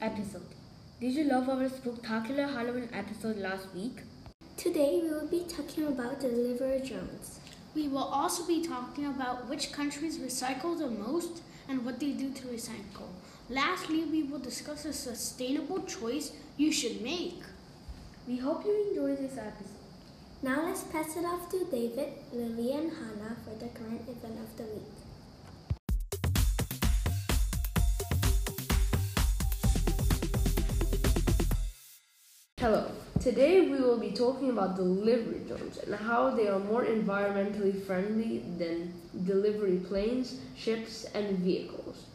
episode. Did you love our spectacular Halloween episode last week? Today we will be talking about delivery drones. We will also be talking about which countries recycle the most and what they do to recycle. Lastly, we will discuss a sustainable choice you should make. We hope you enjoy this episode. Now let's pass it off to David, Lily, and Hannah for the current event of the week. Hello. Today we will be talking about delivery drones and how they are more environmentally friendly than delivery planes, ships, and vehicles.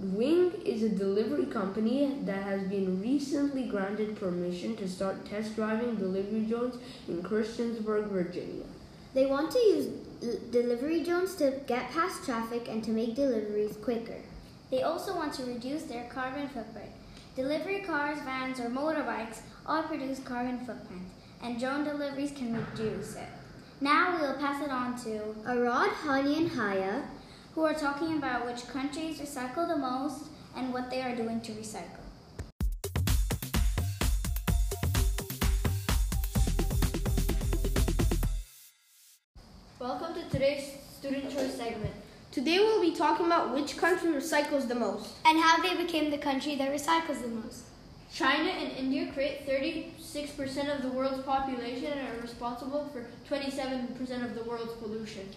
Wing is a delivery company that has been recently granted permission to start test driving delivery drones in Christiansburg, Virginia. They want to use delivery drones to get past traffic and to make deliveries quicker. They also want to reduce their carbon footprint. Delivery cars, vans, or motorbikes all produce carbon footprint, and drone deliveries can reduce it. Now we will pass it on to Arad, Hani, and Haya, who are talking about which countries recycle the most and what they are doing to recycle. Welcome to today's Student Choice segment. Today we'll be talking about which country recycles the most. And how they became the country that recycles the most. China and India create 36% of the world's population and are responsible for 27% of the world's pollution.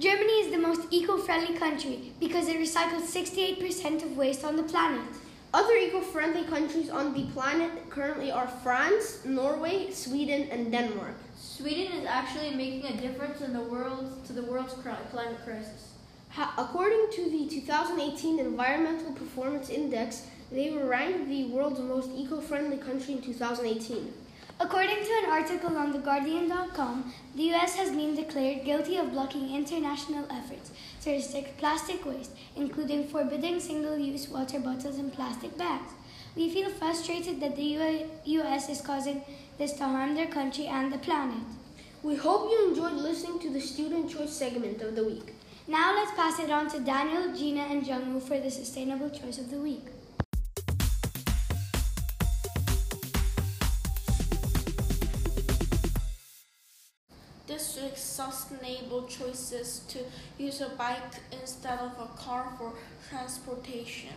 Germany is the most eco-friendly country because it recycles 68% of waste on the planet. Other eco-friendly countries on the planet currently are France, Norway, Sweden, and Denmark. Sweden is actually making a difference in the world to the world's cri- climate crisis. According to the 2018 Environmental Performance Index, they were ranked the world's most eco-friendly country in 2018. According to an article on TheGuardian.com, the US has been declared guilty of blocking international efforts to restrict plastic waste, including forbidding single use water bottles and plastic bags. We feel frustrated that the US is causing this to harm their country and the planet. We hope you enjoyed listening to the Student Choice segment of the week. Now let's pass it on to Daniel, Gina, and Jungwoo for the sustainable choice of the week. This week's sustainable choice is to use a bike instead of a car for transportation.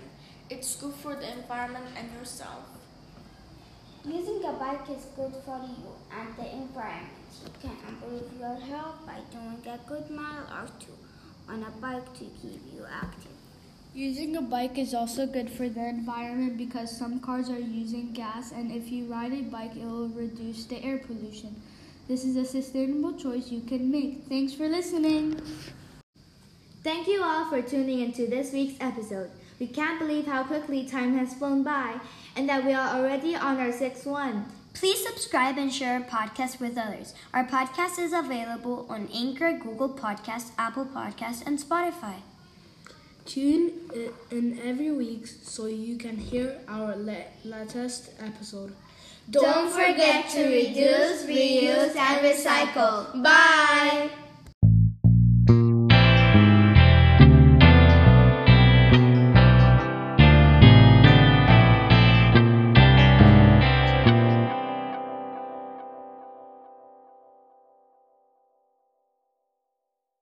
It's good for the environment and yourself. Using a bike is good for you and the environment. You can improve your health by doing a good mile or two on a bike to keep you active. Using a bike is also good for the environment because some cars are using gas, and if you ride a bike, it will reduce the air pollution. This is a sustainable choice you can make. Thanks for listening. Thank you all for tuning into this week's episode. We can't believe how quickly time has flown by and that we are already on our sixth one. Please subscribe and share our podcast with others. Our podcast is available on Anchor, Google Podcasts, Apple Podcasts, and Spotify. Tune in every week so you can hear our latest episode. Don't forget to reduce, reuse, and recycle. Bye!